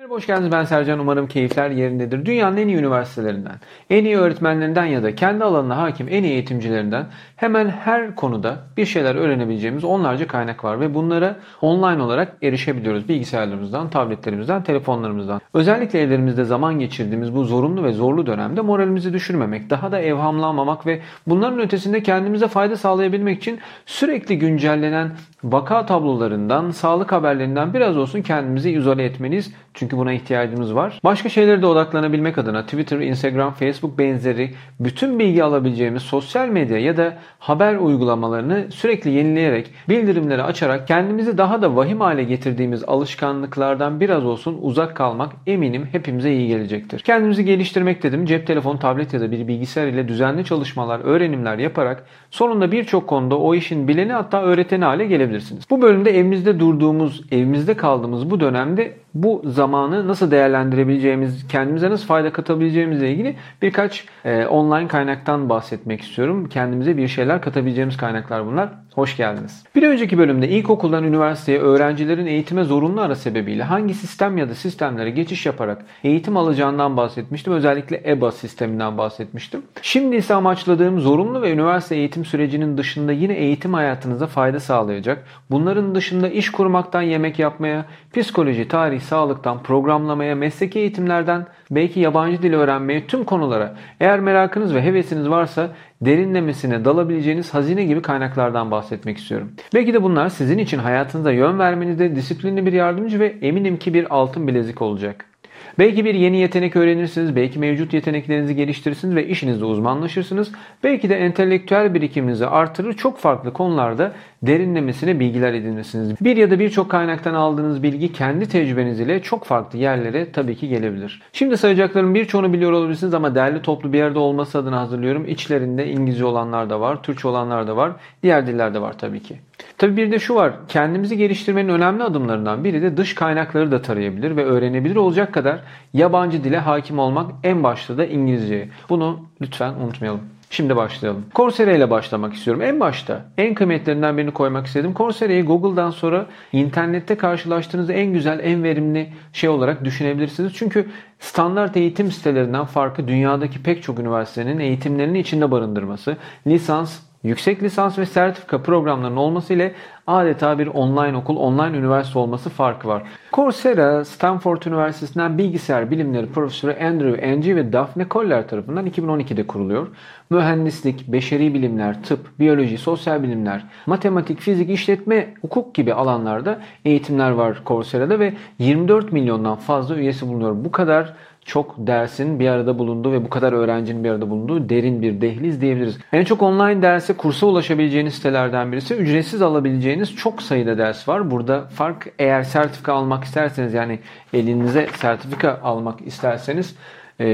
Merhaba hoş geldiniz ben Sercan umarım keyifler yerindedir. Dünyanın en iyi üniversitelerinden, en iyi öğretmenlerinden ya da kendi alanına hakim en iyi eğitimcilerinden hemen her konuda bir şeyler öğrenebileceğimiz onlarca kaynak var ve bunlara online olarak erişebiliyoruz. Bilgisayarlarımızdan, tabletlerimizden, telefonlarımızdan. Özellikle evlerimizde zaman geçirdiğimiz bu zorunlu ve zorlu dönemde moralimizi düşürmemek, daha da evhamlanmamak ve bunların ötesinde kendimize fayda sağlayabilmek için sürekli güncellenen vaka tablolarından, sağlık haberlerinden biraz olsun kendimizi izole etmeliyiz. Çünkü buna ihtiyacımız var. Başka şeylere de odaklanabilmek adına Twitter, Instagram, Facebook benzeri bütün bilgi alabileceğimiz sosyal medya ya da haber uygulamalarını sürekli yenileyerek, bildirimleri açarak kendimizi daha da vahim hale getirdiğimiz alışkanlıklardan biraz olsun uzak kalmak eminim hepimize iyi gelecektir. Kendimizi geliştirmek dedim. Cep telefonu, tablet ya da bir bilgisayar ile düzenli çalışmalar, öğrenimler yaparak sonunda birçok konuda o işin bileni hatta öğreteni hale gelebilirsiniz. Bu bölümde evimizde durduğumuz, evimizde kaldığımız bu dönemde bu zamanı nasıl değerlendirebileceğimiz, kendimize nasıl fayda katabileceğimizle ilgili birkaç e, online kaynaktan bahsetmek istiyorum. Kendimize bir şeyler katabileceğimiz kaynaklar bunlar. Hoş geldiniz. Bir önceki bölümde ilkokuldan üniversiteye öğrencilerin eğitime zorunlu ara sebebiyle hangi sistem ya da sistemlere geçiş yaparak eğitim alacağından bahsetmiştim. Özellikle EBA sisteminden bahsetmiştim. Şimdi ise amaçladığım zorunlu ve üniversite eğitim sürecinin dışında yine eğitim hayatınıza fayda sağlayacak. Bunların dışında iş kurmaktan yemek yapmaya, psikoloji, tarih, sağlıktan programlamaya, mesleki eğitimlerden belki yabancı dil öğrenmeye tüm konulara eğer merakınız ve hevesiniz varsa derinlemesine dalabileceğiniz hazine gibi kaynaklardan bahsetmek istiyorum. Belki de bunlar sizin için hayatınıza yön vermenizde disiplinli bir yardımcı ve eminim ki bir altın bilezik olacak. Belki bir yeni yetenek öğrenirsiniz, belki mevcut yeteneklerinizi geliştirirsiniz ve işinizde uzmanlaşırsınız. Belki de entelektüel birikiminizi artırır, çok farklı konularda derinlemesine bilgiler edinirsiniz. Bir ya da birçok kaynaktan aldığınız bilgi kendi tecrübeniz ile çok farklı yerlere tabii ki gelebilir. Şimdi sayacaklarım birçoğunu biliyor olabilirsiniz ama derli toplu bir yerde olması adına hazırlıyorum. İçlerinde İngilizce olanlar da var, Türkçe olanlar da var, diğer diller de var tabii ki. Tabii bir de şu var. Kendimizi geliştirmenin önemli adımlarından biri de dış kaynakları da tarayabilir ve öğrenebilir olacak kadar yabancı dile hakim olmak en başta da İngilizce. Bunu lütfen unutmayalım. Şimdi başlayalım. Coursera ile başlamak istiyorum. En başta en kıymetlerinden birini koymak istedim. Coursera'yı Google'dan sonra internette karşılaştığınız en güzel, en verimli şey olarak düşünebilirsiniz. Çünkü standart eğitim sitelerinden farkı dünyadaki pek çok üniversitenin eğitimlerini içinde barındırması, lisans, Yüksek lisans ve sertifika programlarının olması ile adeta bir online okul, online üniversite olması farkı var. Coursera, Stanford Üniversitesi'nden bilgisayar bilimleri profesörü Andrew Ng ve Daphne Koller tarafından 2012'de kuruluyor. Mühendislik, beşeri bilimler, tıp, biyoloji, sosyal bilimler, matematik, fizik, işletme, hukuk gibi alanlarda eğitimler var Coursera'da ve 24 milyondan fazla üyesi bulunuyor. Bu kadar çok dersin bir arada bulunduğu ve bu kadar öğrencinin bir arada bulunduğu derin bir dehliz diyebiliriz. En çok online derse kursa ulaşabileceğiniz sitelerden birisi. Ücretsiz alabileceğiniz çok sayıda ders var. Burada fark eğer sertifika almak isterseniz yani elinize sertifika almak isterseniz e,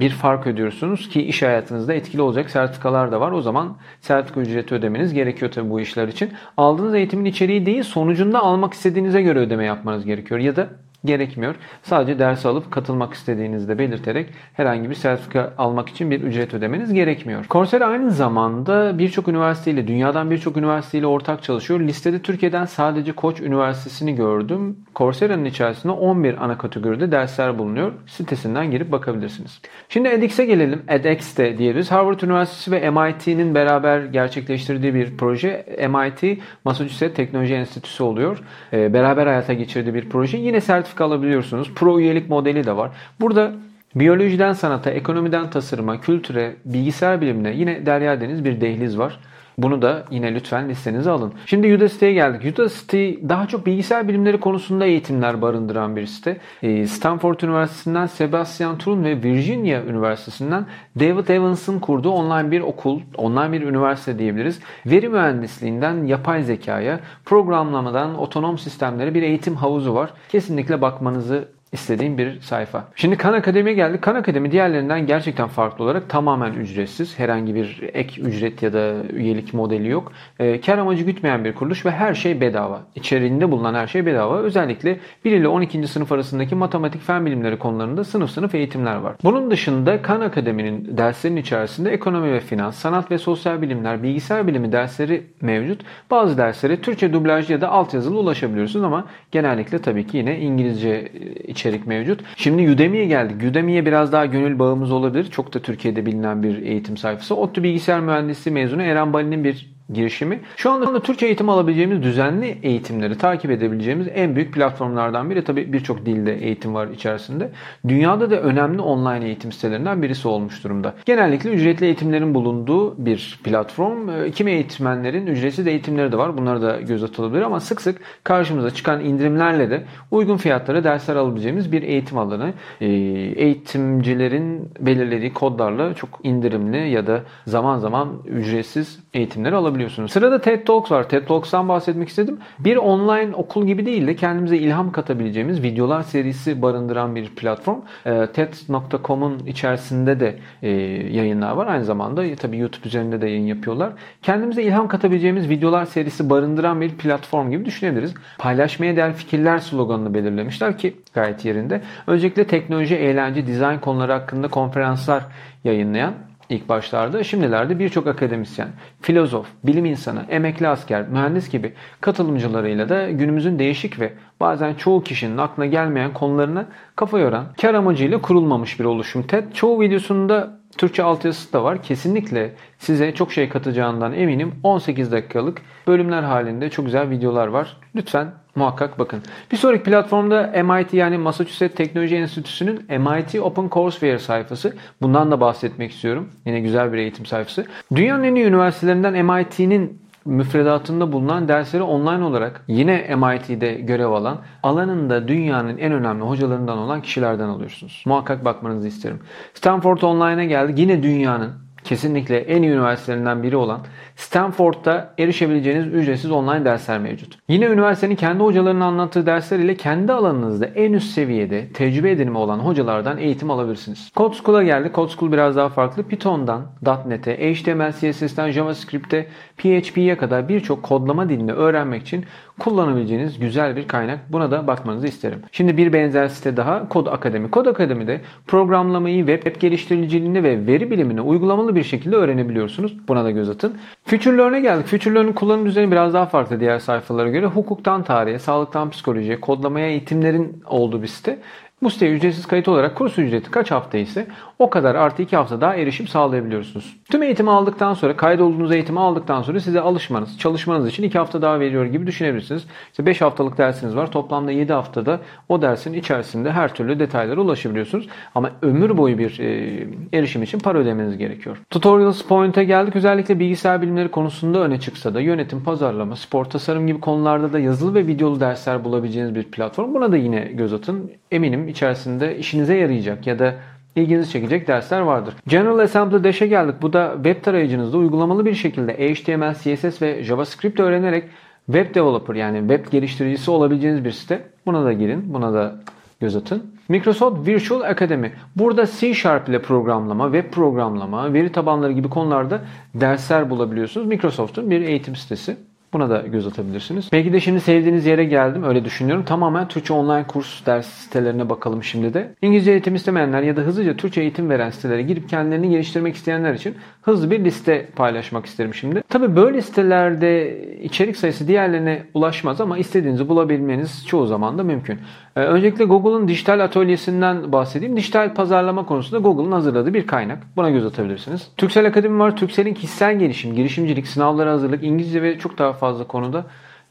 bir fark ödüyorsunuz ki iş hayatınızda etkili olacak sertifikalar da var. O zaman sertifika ücreti ödemeniz gerekiyor tabii bu işler için. Aldığınız eğitimin içeriği değil sonucunda almak istediğinize göre ödeme yapmanız gerekiyor. Ya da gerekmiyor. Sadece ders alıp katılmak istediğinizde belirterek herhangi bir sertifika almak için bir ücret ödemeniz gerekmiyor. Coursera aynı zamanda birçok üniversiteyle, dünyadan birçok üniversiteyle ortak çalışıyor. Listede Türkiye'den sadece Koç Üniversitesi'ni gördüm. Coursera'nın içerisinde 11 ana kategoride dersler bulunuyor. Sitesinden girip bakabilirsiniz. Şimdi edX'e gelelim. edX de diyebiliriz. Harvard Üniversitesi ve MIT'nin beraber gerçekleştirdiği bir proje. MIT Massachusetts Teknoloji Enstitüsü oluyor. Ee, beraber hayata geçirdiği bir proje. Yine sertifika sertifika alabiliyorsunuz. Pro üyelik modeli de var. Burada biyolojiden sanata, ekonomiden tasarıma, kültüre, bilgisayar bilimine yine Derya Deniz bir dehliz var. Bunu da yine lütfen listenize alın. Şimdi Udacity'ye geldik. Udacity daha çok bilgisayar bilimleri konusunda eğitimler barındıran bir site. Ee, Stanford Üniversitesi'nden Sebastian Thrun ve Virginia Üniversitesi'nden David Evans'ın kurduğu online bir okul, online bir üniversite diyebiliriz. Veri mühendisliğinden yapay zekaya, programlamadan otonom sistemlere bir eğitim havuzu var. Kesinlikle bakmanızı istediğim bir sayfa. Şimdi Khan Akademi'ye geldik. Khan Akademi diğerlerinden gerçekten farklı olarak tamamen ücretsiz. Herhangi bir ek ücret ya da üyelik modeli yok. E, kar amacı gütmeyen bir kuruluş ve her şey bedava. İçeriğinde bulunan her şey bedava. Özellikle 1 ile 12. sınıf arasındaki matematik fen bilimleri konularında sınıf sınıf eğitimler var. Bunun dışında Khan Akademi'nin derslerinin içerisinde ekonomi ve finans, sanat ve sosyal bilimler, bilgisayar bilimi dersleri mevcut. Bazı derslere Türkçe dublaj ya da altyazılı ulaşabiliyorsunuz ama genellikle tabii ki yine İngilizce içerik içerik mevcut. Şimdi Udemy'ye geldik. Udemy'ye biraz daha gönül bağımız olabilir. Çok da Türkiye'de bilinen bir eğitim sayfası. ODTÜ Bilgisayar Mühendisliği mezunu Eren Bali'nin bir girişimi. Şu anda Türkçe eğitim alabileceğimiz düzenli eğitimleri takip edebileceğimiz en büyük platformlardan biri. Tabi birçok dilde eğitim var içerisinde. Dünyada da önemli online eğitim sitelerinden birisi olmuş durumda. Genellikle ücretli eğitimlerin bulunduğu bir platform. Ee, kimi eğitmenlerin ücretsiz eğitimleri de var. Bunları da göz atılabilir ama sık sık karşımıza çıkan indirimlerle de uygun fiyatlara dersler alabileceğimiz bir eğitim alanı. Ee, eğitimcilerin belirlediği kodlarla çok indirimli ya da zaman zaman ücretsiz eğitimleri alabilirsiniz alabiliyorsunuz. Sırada TED Talks var. TED Talks'tan bahsetmek istedim. Bir online okul gibi değil de kendimize ilham katabileceğimiz videolar serisi barındıran bir platform. E, TED.com'un içerisinde de e, yayınlar var. Aynı zamanda e, tabii YouTube üzerinde de yayın yapıyorlar. Kendimize ilham katabileceğimiz videolar serisi barındıran bir platform gibi düşünebiliriz. Paylaşmaya değer fikirler sloganını belirlemişler ki gayet yerinde. Öncelikle teknoloji, eğlence, dizayn konuları hakkında konferanslar yayınlayan ilk başlarda. Şimdilerde birçok akademisyen, filozof, bilim insanı, emekli asker, mühendis gibi katılımcılarıyla da günümüzün değişik ve bazen çoğu kişinin aklına gelmeyen konularına kafa yoran, kar amacıyla kurulmamış bir oluşum. TED çoğu videosunda Türkçe altyazısı da var. Kesinlikle size çok şey katacağından eminim. 18 dakikalık bölümler halinde çok güzel videolar var. Lütfen muhakkak bakın. Bir sonraki platformda MIT yani Massachusetts Teknoloji Enstitüsü'nün MIT Open Courseware sayfası. Bundan da bahsetmek istiyorum. Yine güzel bir eğitim sayfası. Dünyanın en iyi üniversitelerinden MIT'nin müfredatında bulunan dersleri online olarak yine MIT'de görev alan, alanında dünyanın en önemli hocalarından olan kişilerden alıyorsunuz. Muhakkak bakmanızı isterim. Stanford Online'a geldi. Yine dünyanın kesinlikle en iyi üniversitelerinden biri olan Stanford'da erişebileceğiniz ücretsiz online dersler mevcut. Yine üniversitenin kendi hocalarının anlattığı dersler ile kendi alanınızda en üst seviyede tecrübe edinimi olan hocalardan eğitim alabilirsiniz. Code School'a geldi. Code School biraz daha farklı. Python'dan .NET'e, HTML, CSS'ten JavaScript'e, PHP'ye kadar birçok kodlama dilini öğrenmek için kullanabileceğiniz güzel bir kaynak. Buna da bakmanızı isterim. Şimdi bir benzer site daha Kod Akademi. Kod Akademi'de programlamayı, web geliştiriciliğini ve veri bilimini uygulamalı bir şekilde öğrenebiliyorsunuz. Buna da göz atın. Future Learn'e geldik. Future Learn'in kullanım düzeni biraz daha farklı diğer sayfalara göre. Hukuktan tarihe, sağlıktan psikolojiye, kodlamaya eğitimlerin olduğu bir site. Bu siteye ücretsiz kayıt olarak kurs ücreti kaç hafta ise o kadar artı 2 hafta daha erişim sağlayabiliyorsunuz. Tüm eğitimi aldıktan sonra kaydolduğunuz eğitimi aldıktan sonra size alışmanız, çalışmanız için 2 hafta daha veriyor gibi düşünebilirsiniz. İşte 5 haftalık dersiniz var. Toplamda 7 haftada o dersin içerisinde her türlü detaylara ulaşabiliyorsunuz. Ama ömür boyu bir e, erişim için para ödemeniz gerekiyor. Tutorials Point'e geldik. Özellikle bilgisayar bilimleri konusunda öne çıksa da yönetim, pazarlama, spor tasarım gibi konularda da yazılı ve videolu dersler bulabileceğiniz bir platform. Buna da yine göz atın. Eminim içerisinde işinize yarayacak ya da ilginizi çekecek dersler vardır. General Assembly Dash'e geldik. Bu da web tarayıcınızda uygulamalı bir şekilde HTML, CSS ve JavaScript öğrenerek web developer yani web geliştiricisi olabileceğiniz bir site. Buna da girin. Buna da göz atın. Microsoft Virtual Academy. Burada C Sharp ile programlama, web programlama, veri tabanları gibi konularda dersler bulabiliyorsunuz. Microsoft'un bir eğitim sitesi. Buna da göz atabilirsiniz. Belki de şimdi sevdiğiniz yere geldim. Öyle düşünüyorum. Tamamen Türkçe online kurs ders sitelerine bakalım şimdi de. İngilizce eğitim istemeyenler ya da hızlıca Türkçe eğitim veren sitelere girip kendilerini geliştirmek isteyenler için hızlı bir liste paylaşmak isterim şimdi. Tabii böyle sitelerde içerik sayısı diğerlerine ulaşmaz ama istediğinizi bulabilmeniz çoğu zaman da mümkün. Ee, öncelikle Google'un dijital atölyesinden bahsedeyim. Dijital pazarlama konusunda Google'ın hazırladığı bir kaynak. Buna göz atabilirsiniz. Türksel Akademi var. Türksel'in kişisel gelişim, girişimcilik, sınavlara hazırlık, İngilizce ve çok daha fazla konuda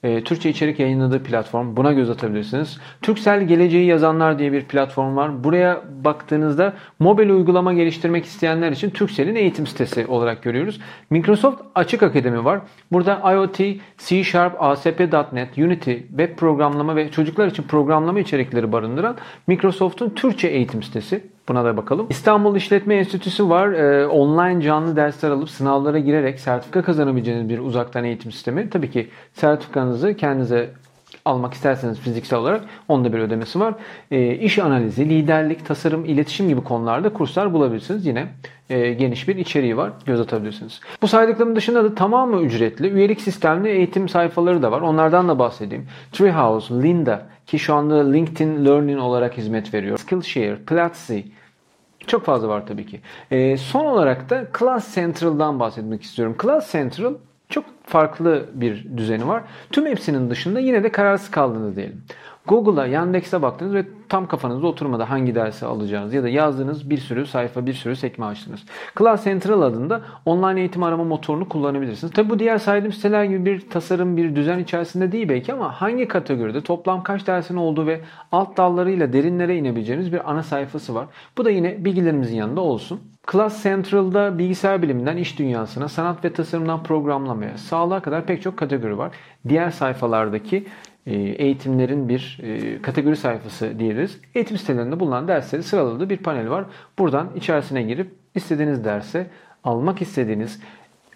e, Türkçe içerik yayınladığı platform. Buna göz atabilirsiniz. Türksel Geleceği Yazanlar diye bir platform var. Buraya baktığınızda mobil uygulama geliştirmek isteyenler için Türksel'in eğitim sitesi olarak görüyoruz. Microsoft Açık Akademi var. Burada IoT, C Sharp, ASP.NET, Unity, web programlama ve çocuklar için programlama içerikleri barındıran Microsoft'un Türkçe eğitim sitesi. Buna da bakalım. İstanbul İşletme Enstitüsü var. Ee, online canlı dersler alıp sınavlara girerek sertifika kazanabileceğiniz bir uzaktan eğitim sistemi. Tabii ki sertifikanızı kendinize almak isterseniz fiziksel olarak onda bir ödemesi var. E, iş analizi, liderlik, tasarım, iletişim gibi konularda kurslar bulabilirsiniz. Yine e, geniş bir içeriği var. Göz atabilirsiniz. Bu saydıklarım dışında da tamamı ücretli. Üyelik sistemli eğitim sayfaları da var. Onlardan da bahsedeyim. Treehouse, Linda ki şu anda LinkedIn Learning olarak hizmet veriyor. Skillshare, Platzi, çok fazla var tabii ki. E, son olarak da Class Central'dan bahsetmek istiyorum. Class Central çok farklı bir düzeni var. Tüm hepsinin dışında yine de kararsız kaldınız diyelim. Google'a, Yandex'e baktınız ve tam kafanızda oturmadı hangi dersi alacağınız ya da yazdığınız bir sürü sayfa bir sürü sekme açtınız. Class Central adında online eğitim arama motorunu kullanabilirsiniz. Tabi bu diğer saydığım siteler gibi bir tasarım bir düzen içerisinde değil belki ama hangi kategoride toplam kaç dersin olduğu ve alt dallarıyla derinlere inebileceğiniz bir ana sayfası var. Bu da yine bilgilerimizin yanında olsun. Class Central'da bilgisayar biliminden iş dünyasına, sanat ve tasarımdan programlamaya, sağlığa kadar pek çok kategori var. Diğer sayfalardaki e, eğitimlerin bir e, kategori sayfası diyebiliriz. Eğitim sitelerinde bulunan dersleri sıraladığı bir panel var. Buradan içerisine girip istediğiniz derse almak istediğiniz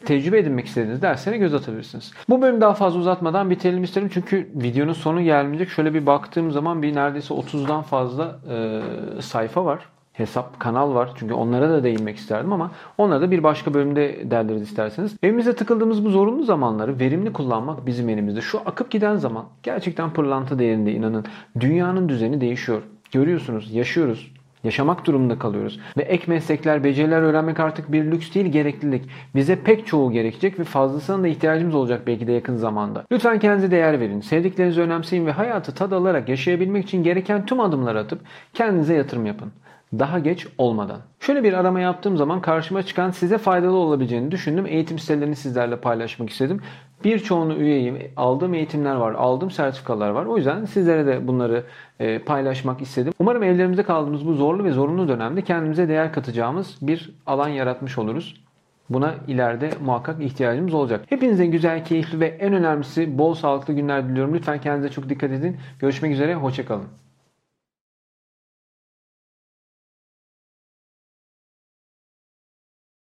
tecrübe edinmek istediğiniz derslere göz atabilirsiniz. Bu bölümü daha fazla uzatmadan bitirelim isterim. Çünkü videonun sonu gelmeyecek. Şöyle bir baktığım zaman bir neredeyse 30'dan fazla e, sayfa var hesap, kanal var. Çünkü onlara da değinmek isterdim ama onları da bir başka bölümde derleriz isterseniz. Evimize tıkıldığımız bu zorunlu zamanları verimli kullanmak bizim elimizde. Şu akıp giden zaman gerçekten pırlanta değerinde inanın. Dünyanın düzeni değişiyor. Görüyorsunuz, yaşıyoruz. Yaşamak durumunda kalıyoruz. Ve ek meslekler, beceriler öğrenmek artık bir lüks değil gereklilik. Bize pek çoğu gerekecek ve fazlasına da ihtiyacımız olacak belki de yakın zamanda. Lütfen kendinize değer verin. Sevdiklerinizi önemseyin ve hayatı tad alarak yaşayabilmek için gereken tüm adımları atıp kendinize yatırım yapın daha geç olmadan. Şöyle bir arama yaptığım zaman karşıma çıkan size faydalı olabileceğini düşündüm. Eğitim sitelerini sizlerle paylaşmak istedim. Birçoğunu üyeyim. Aldığım eğitimler var, aldığım sertifikalar var. O yüzden sizlere de bunları e, paylaşmak istedim. Umarım evlerimizde kaldığımız bu zorlu ve zorunlu dönemde kendimize değer katacağımız bir alan yaratmış oluruz. Buna ileride muhakkak ihtiyacımız olacak. Hepinize güzel, keyifli ve en önemlisi bol sağlıklı günler diliyorum. Lütfen kendinize çok dikkat edin. Görüşmek üzere, hoşçakalın.